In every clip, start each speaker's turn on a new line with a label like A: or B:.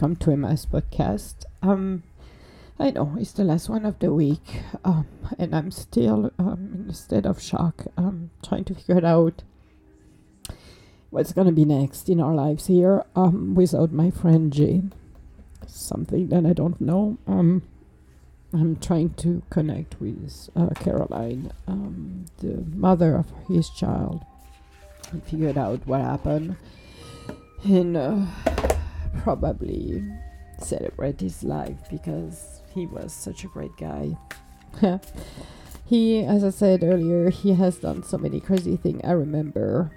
A: welcome to Emma's podcast. Um, I know it's the last one of the week, um, and I'm still um, in a state of shock, um, trying to figure out what's gonna be next in our lives here, um, without my friend Jay. Something that I don't know. Um, I'm trying to connect with uh, Caroline, um, the mother of his child, and figure out what happened. And uh, probably celebrate his life because he was such a great guy. he, as I said earlier, he has done so many crazy things. I remember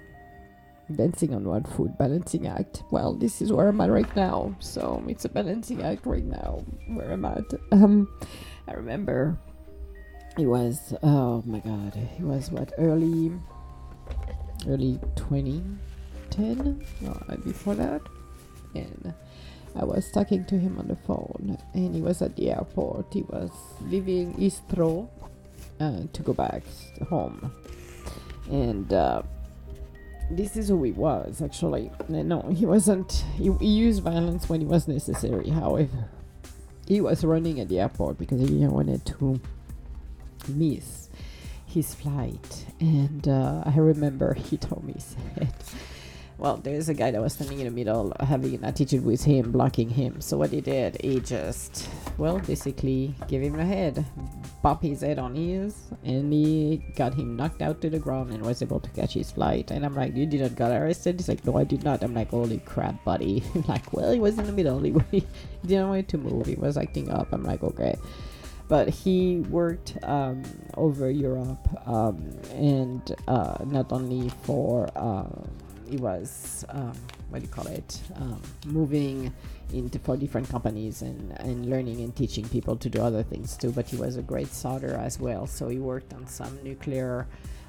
A: dancing on one foot, balancing act. Well, this is where I'm at right now, so it's a balancing act right now where I'm at. Um, I remember it was oh my god, it was what early, early 2010, uh, before that and I was talking to him on the phone, and he was at the airport. He was leaving Heathrow uh, to go back home, and uh, this is who he was actually. No, he wasn't. He, he used violence when it was necessary. However, he was running at the airport because he didn't wanted to miss his flight, and uh, I remember he told me he said well, there's a guy that was standing in the middle having an attitude with him, blocking him. So what he did, he just, well, basically gave him a head, bop his head on his, and he got him knocked out to the ground and was able to catch his flight. And I'm like, you didn't got arrested? He's like, no, I did not. I'm like, holy crap, buddy. like, well, he was in the middle. He, he didn't want to move. He was acting up. I'm like, okay but he worked um, over Europe um, and uh, not only for uh, he was um, what do you call it um, moving into for different companies and, and learning and teaching people to do other things too but he was a great solder as well. So he worked on some nuclear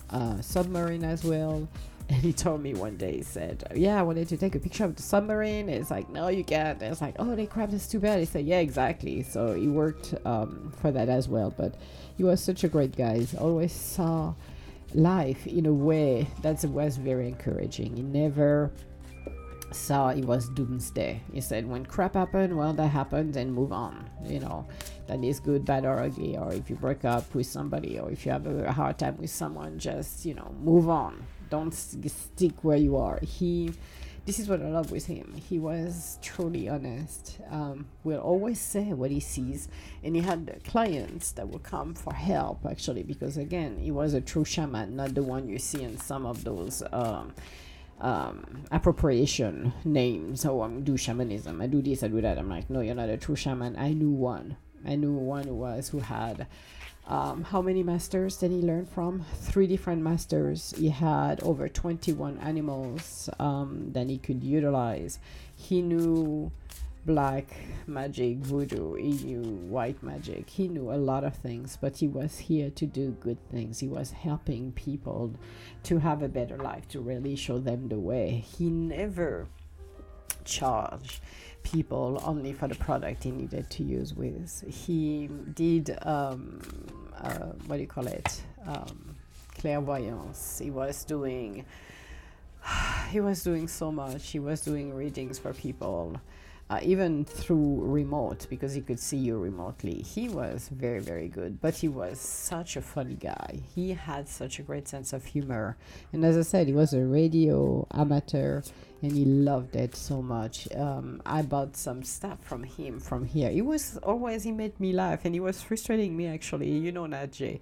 A: uh, submarine as well. And he told me one day he said yeah i wanted to take a picture of the submarine. It's like no you can't. It's like oh they crap that's too bad. He said yeah exactly. So he worked um, for that as well but he was such a great guy. He always saw life in a way that was very encouraging. He never saw it was doomsday. He said, when crap happened, well, that happened and move on. You know, that is good, bad, or ugly. Or if you break up with somebody, or if you have a hard time with someone, just, you know, move on. Don't stick where you are. He this is what I love with him. He was truly honest. Um, will always say what he sees, and he had clients that would come for help actually because again, he was a true shaman, not the one you see in some of those. Um, um, appropriation names. Oh, I'm do shamanism. I do this. I do that. I'm like, no, you're not a true shaman. I knew one. I knew one who was who had um, how many masters did he learn from? Three different masters. He had over 21 animals um, that he could utilize. He knew black magic, voodoo. He knew white magic. He knew a lot of things, but he was here to do good things. He was helping people to have a better life, to really show them the way. He never charged people only for the product he needed to use with. He did, um, uh, what do you call it? Um, clairvoyance. He was doing, he was doing so much. He was doing readings for people. Uh, even through remote because he could see you remotely. He was very, very good, but he was such a funny guy. He had such a great sense of humor. And as I said, he was a radio amateur and he loved it so much. Um, I bought some stuff from him from here. He was always he made me laugh, and he was frustrating me actually. You know, Najee.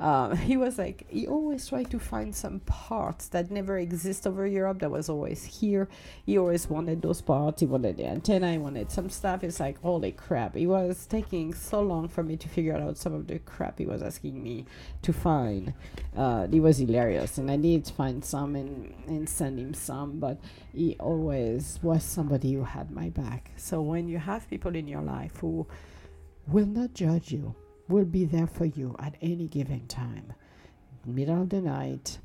A: Um, he was like he always tried to find some parts that never exist over Europe that was always here. He always wanted those parts. He wanted the antenna. He wanted some stuff. It's like holy crap! He was taking so long for me to figure out some of the crap he was asking me to find. Uh, it was hilarious, and I to find some and and send him some, but he always was somebody who had my back. So when you have people in your life who will not judge you, will be there for you at any given time, middle of the night,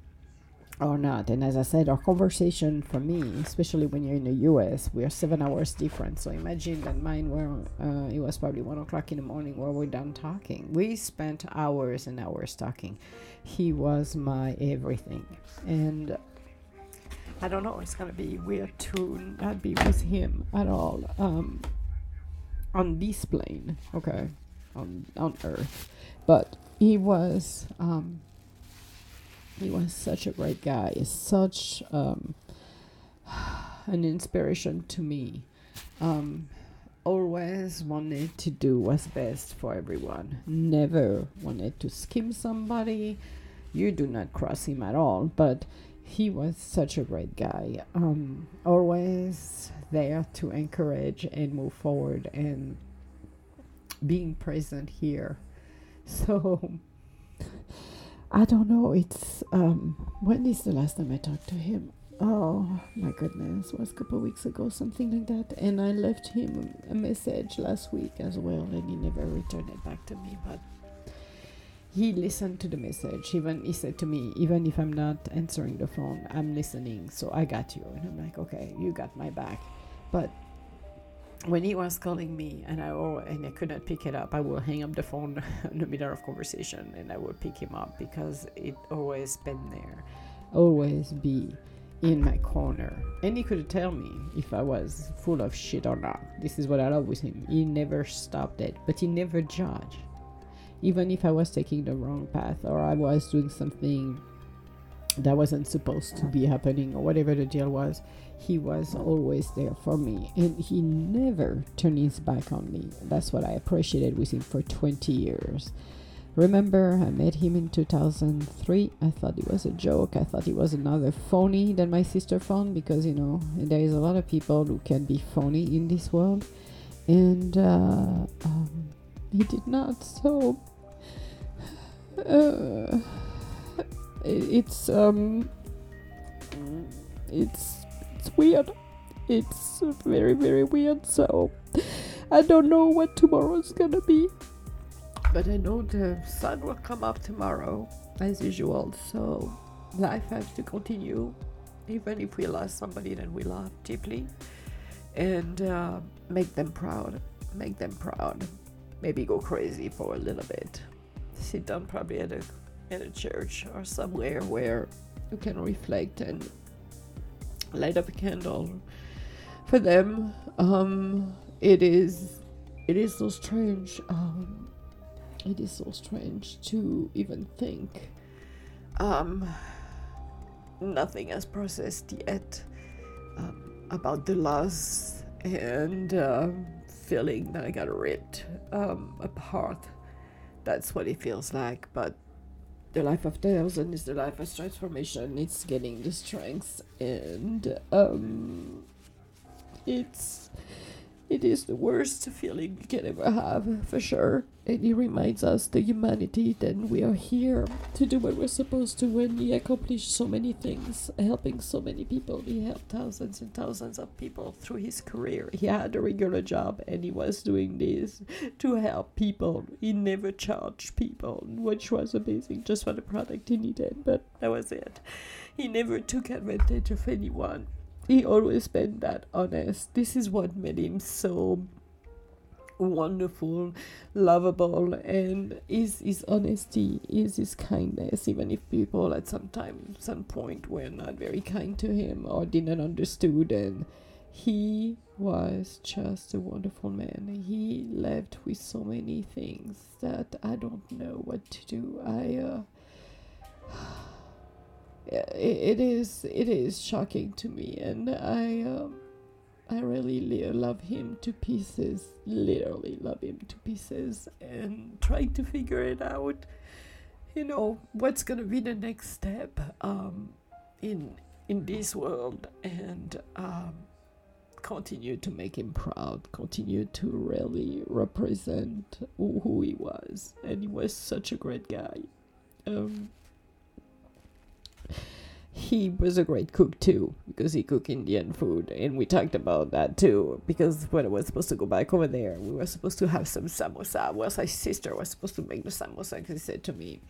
A: or not. And as I said, our conversation for me, especially when you're in the US, we are seven hours different. So imagine that mine were, uh, it was probably one o'clock in the morning where we're done talking. We spent hours and hours talking. He was my everything. And I don't know, it's gonna be weird to not be with him at all um, on this plane, okay, on, on Earth. But he was. Um, he was such a great guy, such um, an inspiration to me. Um, always wanted to do what's best for everyone. Never wanted to skim somebody. You do not cross him at all, but he was such a great guy. Um, always there to encourage and move forward and being present here. So I don't know. It's um, when is the last time I talked to him? Oh my goodness, was a couple weeks ago, something like that. And I left him a message last week as well, and he never returned it back to me. But he listened to the message. Even he said to me, even if I'm not answering the phone, I'm listening. So I got you. And I'm like, okay, you got my back. But when he was calling me and I oh, and I couldn't pick it up, I will hang up the phone in the middle of conversation and I will pick him up because it always been there, always be in my corner. And he could tell me if I was full of shit or not. This is what I love with him. He never stopped it, but he never judged. Even if I was taking the wrong path or I was doing something that wasn't supposed to be happening or whatever the deal was he was always there for me. And he never turned his back on me. That's what i appreciated with him for 20 years. Remember i met him in 2003 i thought it was a joke. I thought he was another phony that my sister found because you know there is a lot of people who can be phony in this world. And uh, he did not so uh, it's um it's it's weird. It's very very weird so i don't know what tomorrow's gonna be. But i know the sun will come up tomorrow as usual so life has to continue even if we lost somebody that we love deeply. And uh, make them proud make them proud maybe go crazy for a little bit sit down probably at a in a church or somewhere where you can reflect and light up a candle for them. Um, it is it is so strange. Um, it is so strange to even think. Um, nothing has processed yet um, about the loss and uh, feeling that I got ripped um, apart. That's what it feels like, but the life of thousand is the life of transformation. It's getting the strength, and um, it's it is the worst feeling you can ever have, for sure. And it reminds us, the humanity, that we are here to do what we're supposed to. When he accomplished so many things, helping so many people, he helped thousands and thousands of people through his career. He had a regular job, and he was doing this to help people. He never charged people, which was amazing, just for the product he needed. But that was it. He never took advantage of anyone he always been that honest. This is what made him so wonderful, lovable, and is his honesty, is his kindness, even if people at some time, some point were not very kind to him or didn't understood and he was just a wonderful man. He left with so many things that I don't know what to do. I uh it is it is shocking to me, and I um, I really love him to pieces. Literally love him to pieces, and trying to figure it out. You know what's gonna be the next step um, in in this world, and um, continue to make him proud. Continue to really represent who, he was, and he was such a great guy. Um, he was a great cook too because he cooked Indian food, and we talked about that too. Because when I was supposed to go back over there, we were supposed to have some samosa. Well, my sister was supposed to make the samosa because he said to me,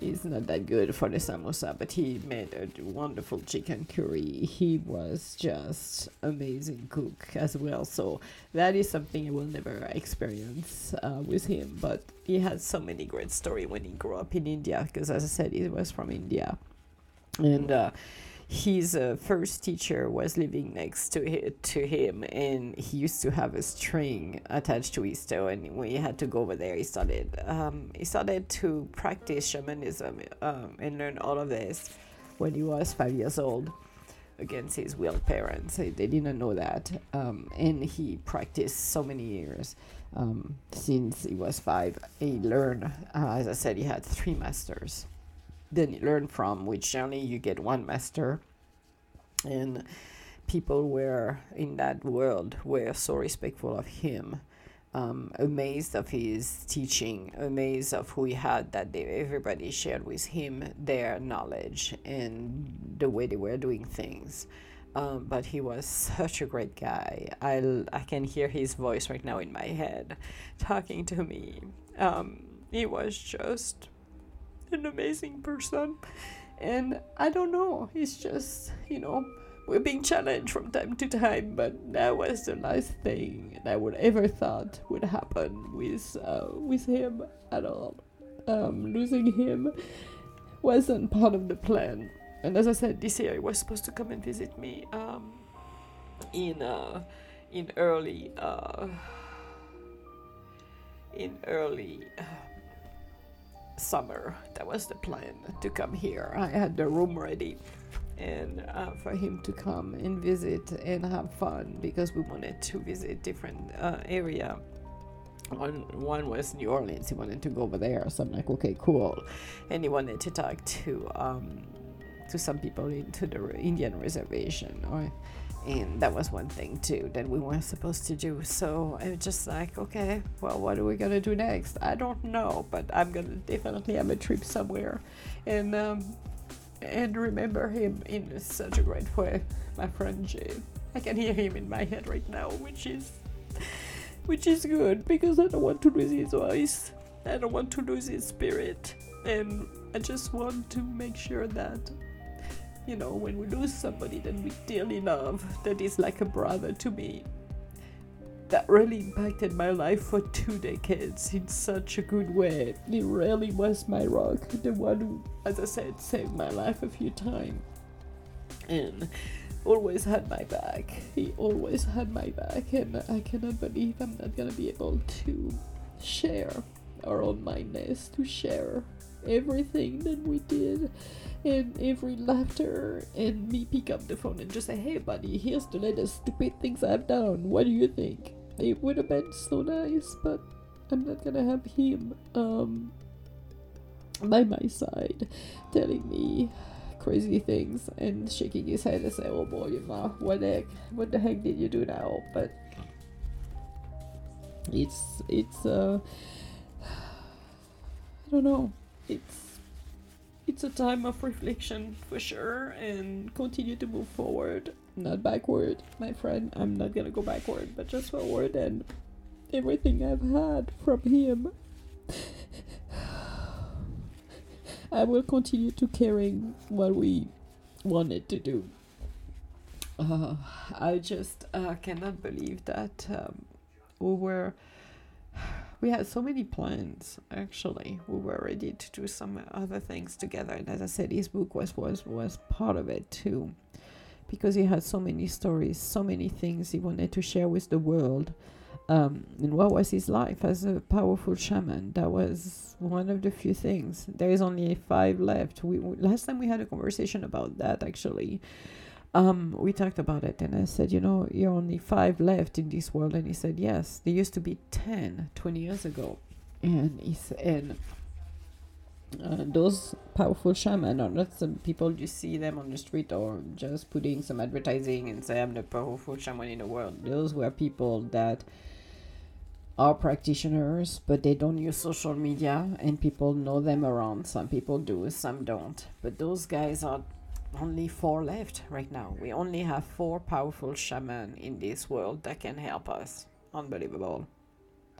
A: is not that good for the samosa, but he made a wonderful chicken curry. He was just amazing cook as well. So that is something I will never experience uh, with him. But he had so many great story when he grew up in India, because as I said, he was from India, and. Uh, his uh, first teacher was living next to hi- to him, and he used to have a string attached to his toe. And when he had to go over there, he started um, he started to practice shamanism um, and learn all of this when he was five years old against his will parents. They didn't know that, um, and he practiced so many years um, since he was five. He learned, uh, as I said, he had three masters then you learn from, which only you get one master. And people were in that world were so respectful of him, um, amazed of his teaching, amazed of who he had that they, everybody shared with him their knowledge and the way they were doing things. Um, but he was such a great guy. I, I can hear his voice right now in my head talking to me. Um, he was just an amazing person. And I don't know, it's just, you know, we're being challenged from time to time, but that was the last thing that I would ever thought would happen with uh, with him at all. Um, losing him wasn't part of the plan. And as I said, this year he was supposed to come and visit me um, in uh, in early uh, in early. Summer. That was the plan to come here. I had the room ready and uh, for him to come and visit and have fun because we wanted to visit different uh, area. One, one was New Orleans. He wanted to go over there, so I'm like, okay, cool. And he wanted to talk to um, to some people into the Indian reservation, or and that was one thing too that we weren't supposed to do. So i was just like okay well what are we gonna do next? I don't know but i'm gonna definitely have a trip somewhere. And um and remember him in such a great way my friend jay. I can hear him in my head right now which is which is good because i don't want to lose his voice. I don't want to lose his spirit. And i just want to make sure that you know, when we lose somebody that we dearly love, that is like a brother to me, that really impacted my life for two decades in such a good way. He really was my rock, the one who, as I said, saved my life a few times. And always had my back. He always had my back, and I cannot believe I'm not gonna be able to share our own mindness, to share everything that we did and every laughter and me pick up the phone and just say hey buddy here's the latest stupid things i've done. What do you think? It would have been so nice but i'm not gonna have him um by my side telling me crazy things and shaking his head and say oh boy you what the heck what the heck did you do now? But it's it's uh i don't know it's it's a time of reflection for sure and continue to move forward. Not backward my friend. I'm not gonna go backward but just forward and everything i've had from him i will continue to carrying what we wanted to do. Uh, i just uh, cannot believe that um, we were we had so many plans actually. We were ready to do some other things together and as i said his book was was was part of it too. Because he had so many stories so many things he wanted to share with the world. Um, and what was his life as a powerful shaman? That was one of the few things. There is only five left. We, we last time we had a conversation about that actually um, we talked about it and I said, you know, you're only five left in this world. And he said, yes, there used to be 10 20 years ago. And he said, and uh, those powerful shaman are not some people you see them on the street or just putting some advertising and say I'm the powerful shaman in the world. Those were people that are practitioners, but they don't use social media and people know them around. Some people do, some don't. But those guys are only four left right now. We only have four powerful shaman in this world that can help us. Unbelievable.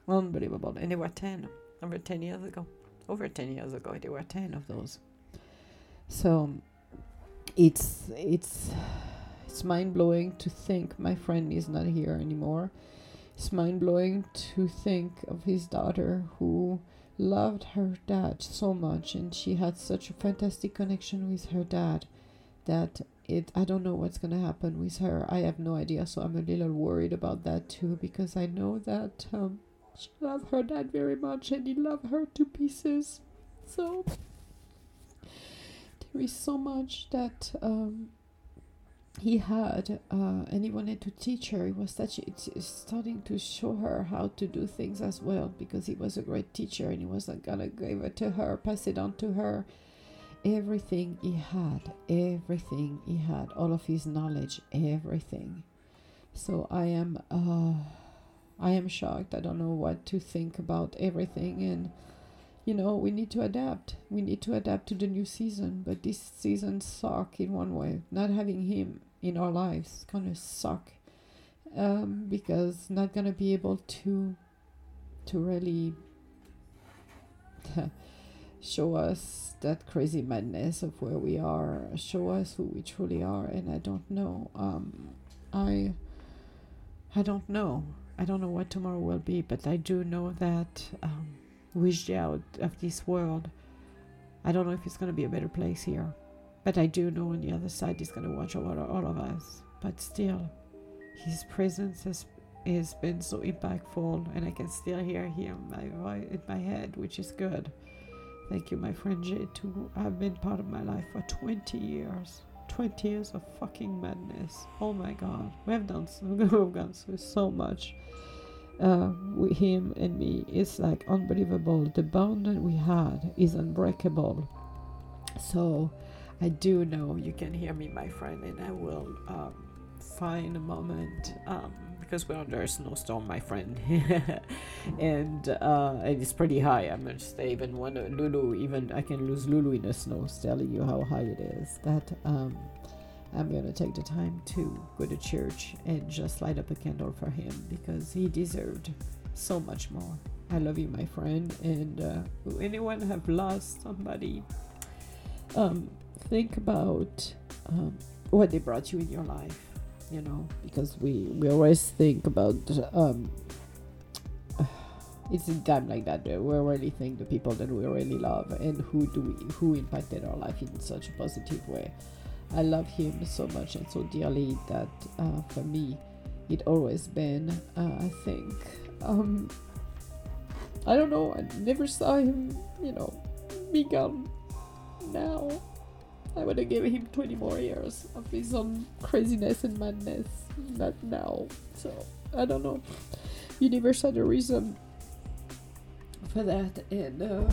A: Unbelievable. And there were 10, over 10 years ago. over 10 years ago. There were 10 of those. So it's it's it's mind blowing to think my friend is not here anymore. It's mind blowing to think of his daughter who loved her dad so much and she had such a fantastic connection with her dad that it I don't know what's gonna happen with her. I have no idea, so I'm a little worried about that too because I know that um, she loved her dad very much and he loved her to pieces. So there is so much that um, he had, uh, and he wanted to teach her. He was touching, starting to show her how to do things as well because he was a great teacher and he wasn't gonna give it to her, pass it on to her everything he had, everything he had, all of his knowledge, everything. So I am, uh, I am shocked. I don't know what to think about everything, and you know we need to adapt. We need to adapt to the new season. But this season suck in one way. Not having him in our lives kind of suck, um, because not gonna be able to, to really. show us that crazy madness of where we are, show us who we truly are. And I don't know. Um, I I don't know. I don't know what tomorrow will be, but I do know that um, wished out of this world. I don't know if it's going to be a better place here, but I do know on the other side he's going to watch over all of us. But still, his presence has has been so impactful, and I can still hear him my, in my head, which is good. Thank you, my friend Jay, to have been part of my life for 20 years. 20 years of fucking madness. Oh my god. We have done so, we've gone through so much. Uh, with him and me it's like unbelievable. The bond that we had is unbreakable. So I do know you can hear me, my friend, and I will um, find a moment um, because we're under a snowstorm, my friend, and uh, and it's pretty high. I'm gonna say even when Lulu, even I can lose Lulu in the snow. Telling you how high it is. That um, I'm gonna take the time to go to church and just light up a candle for him because he deserved so much more. I love you, my friend, and uh, anyone have lost somebody, um, think about um, what they brought you in your life you know, because we we always think about um, it's in time like that we really think the people that we really love and who do we who impacted our life in such a positive way. I love him so much and so dearly that uh, for me, it always been uh, I think um, I don't know. I never saw him, you know, be gone now I would have given him 20 more years of his own craziness and madness. Not now. So, I don't know. Universe had a reason for that, and uh,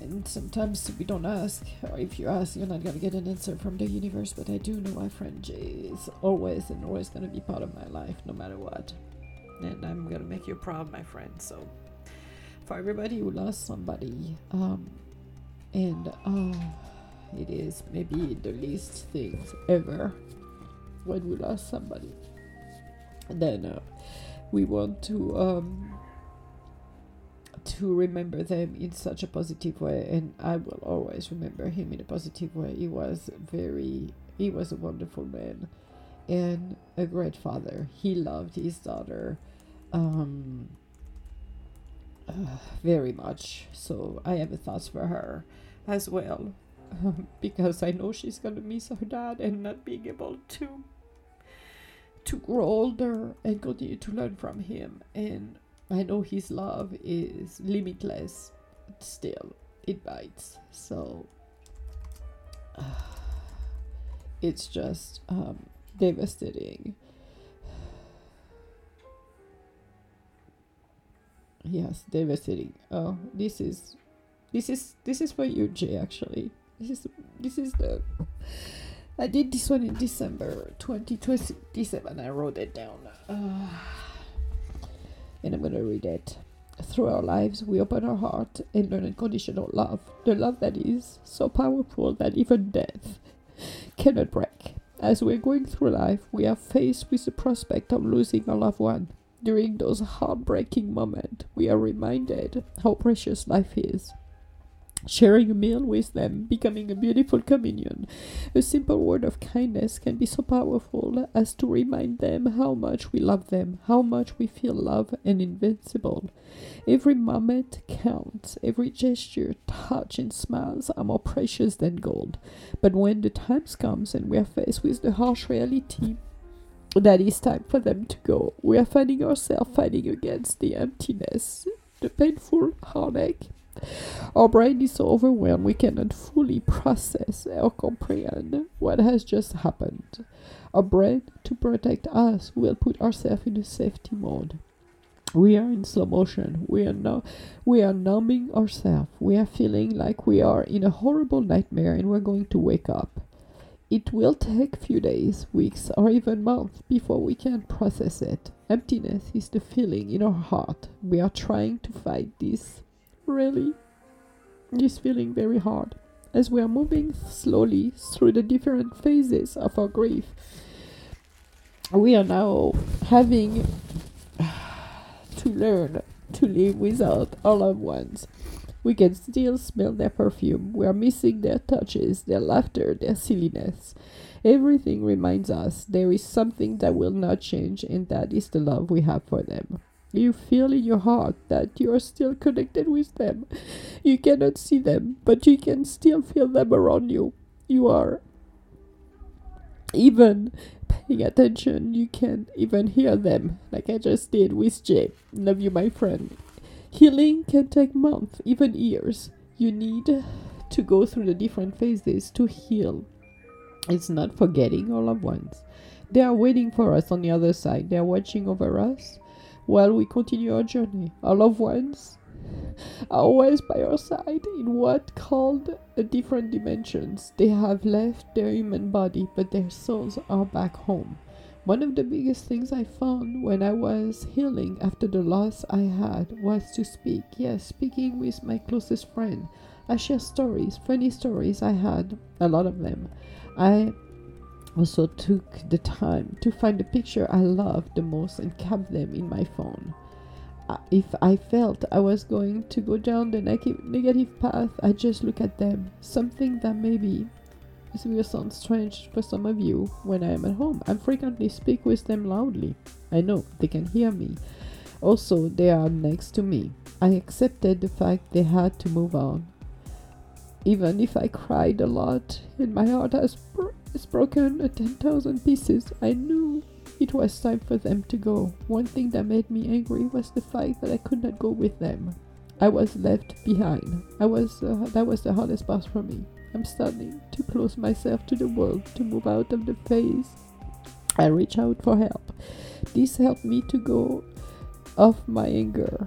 A: and sometimes we don't ask, or if you ask, you're not gonna get an answer from the universe. But I do know my friend Jay is always and always gonna be part of my life, no matter what. And I'm gonna make you proud, my friend. So, for everybody who lost somebody, um, and uh it is maybe the least things ever when we lost somebody. And then uh, we want to um, to remember them in such a positive way, and I will always remember him in a positive way. He was very, he was a wonderful man, and a great father. He loved his daughter. Um, uh, very much. So I have thoughts for her as well. because I know she's gonna miss her dad and not being able to to grow older and continue to learn from him. And I know his love is limitless, still, it bites. So it's just um, devastating. Yes, devastating. Oh, this is this is this is for you, Jay. Actually, this is this is the I did this one in December 2027. I wrote it down. Uh, and I'm gonna read it. Through our lives, we open our heart and learn unconditional love. The love that is so powerful that even death cannot break. As we're going through life, we are faced with the prospect of losing a loved one. During those heartbreaking moments, we are reminded how precious life is sharing a meal with them, becoming a beautiful communion. A simple word of kindness can be so powerful as to remind them how much we love them, how much we feel love and invincible. Every moment counts, every gesture, touch, and smiles are more precious than gold. But when the time comes and we are faced with the harsh reality that it's time for them to go, we are finding ourselves fighting against the emptiness, the painful heartache, our brain is so overwhelmed we cannot fully process or comprehend what has just happened. Our brain, to protect us, will put ourselves in a safety mode. We are in slow motion. We are we are numbing ourselves. We are feeling like we are in a horrible nightmare and we're going to wake up. It will take few days, weeks, or even months before we can process it. Emptiness is the feeling in our heart. We are trying to fight this really is feeling very hard as we are moving slowly through the different phases of our grief. We are now having to learn to live without our loved ones. We can still smell their perfume. We are missing their touches, their laughter, their silliness. Everything reminds us there is something that will not change, and that is the love we have for them. You feel in your heart that you are still connected with them. You cannot see them, but you can still feel them around you. You are even paying attention. You can even hear them, like I just did with Jay. Love you, my friend. Healing can take months, even years. You need to go through the different phases to heal. It's not forgetting our loved ones. They are waiting for us on the other side. They are watching over us while we continue our journey. Our loved ones are always by our side in what called a different dimensions. They have left their human body, but their souls are back home. One of the biggest things I found when I was healing after the loss I had was to speak. Yes, speaking with my closest friend. I share stories, funny stories I had, a lot of them. I also took the time to find the picture I loved the most and kept them in my phone. If I felt I was going to go down the negative path, I just look at them. Something that maybe this will sound strange for some of you when I am at home. I frequently speak with them loudly. I know they can hear me. Also, they are next to me. I accepted the fact they had to move on. Even if I cried a lot and my heart has bro- is broken to 10,000 pieces, I knew it was time for them to go. One thing that made me angry was the fact that I could not go with them. I was left behind. I was uh, that was the hardest part for me. I'm starting to close myself to the world, to move out of the phase. I reach out for help. This helped me to go off my anger,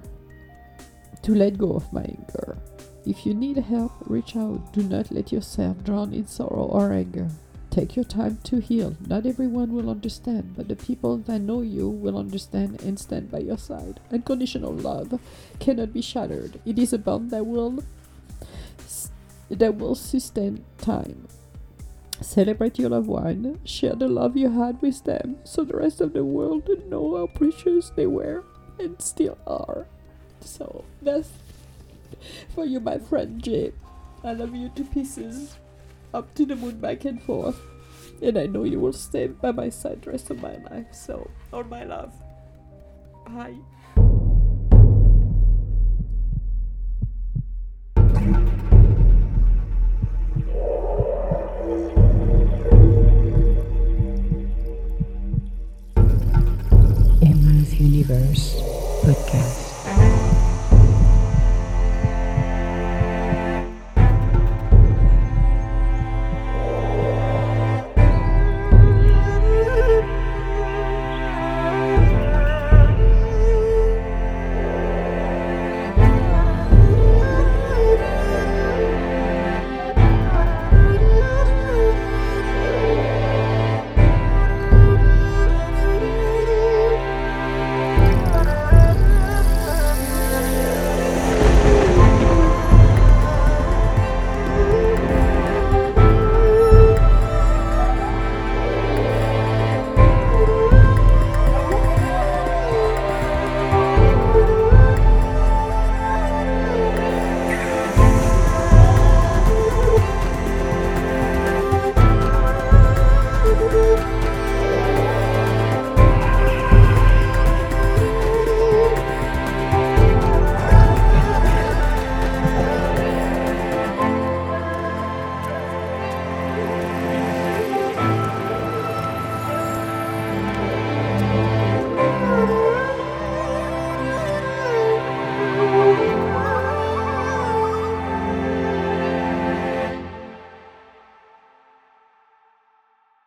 A: to let go of my anger. If you need help, reach out. Do not let yourself drown in sorrow or anger. Take your time to heal. Not everyone will understand, but the people that know you will understand and stand by your side. Unconditional love cannot be shattered. It is a bond that will that will sustain time. Celebrate your loved one. Share the love you had with them so the rest of the world know how precious they were and still are. So that's for you, my friend Jay. I love you to pieces, up to the moon, back and forth. And I know you will stay by my side the rest of my life. So, all my love. Bye.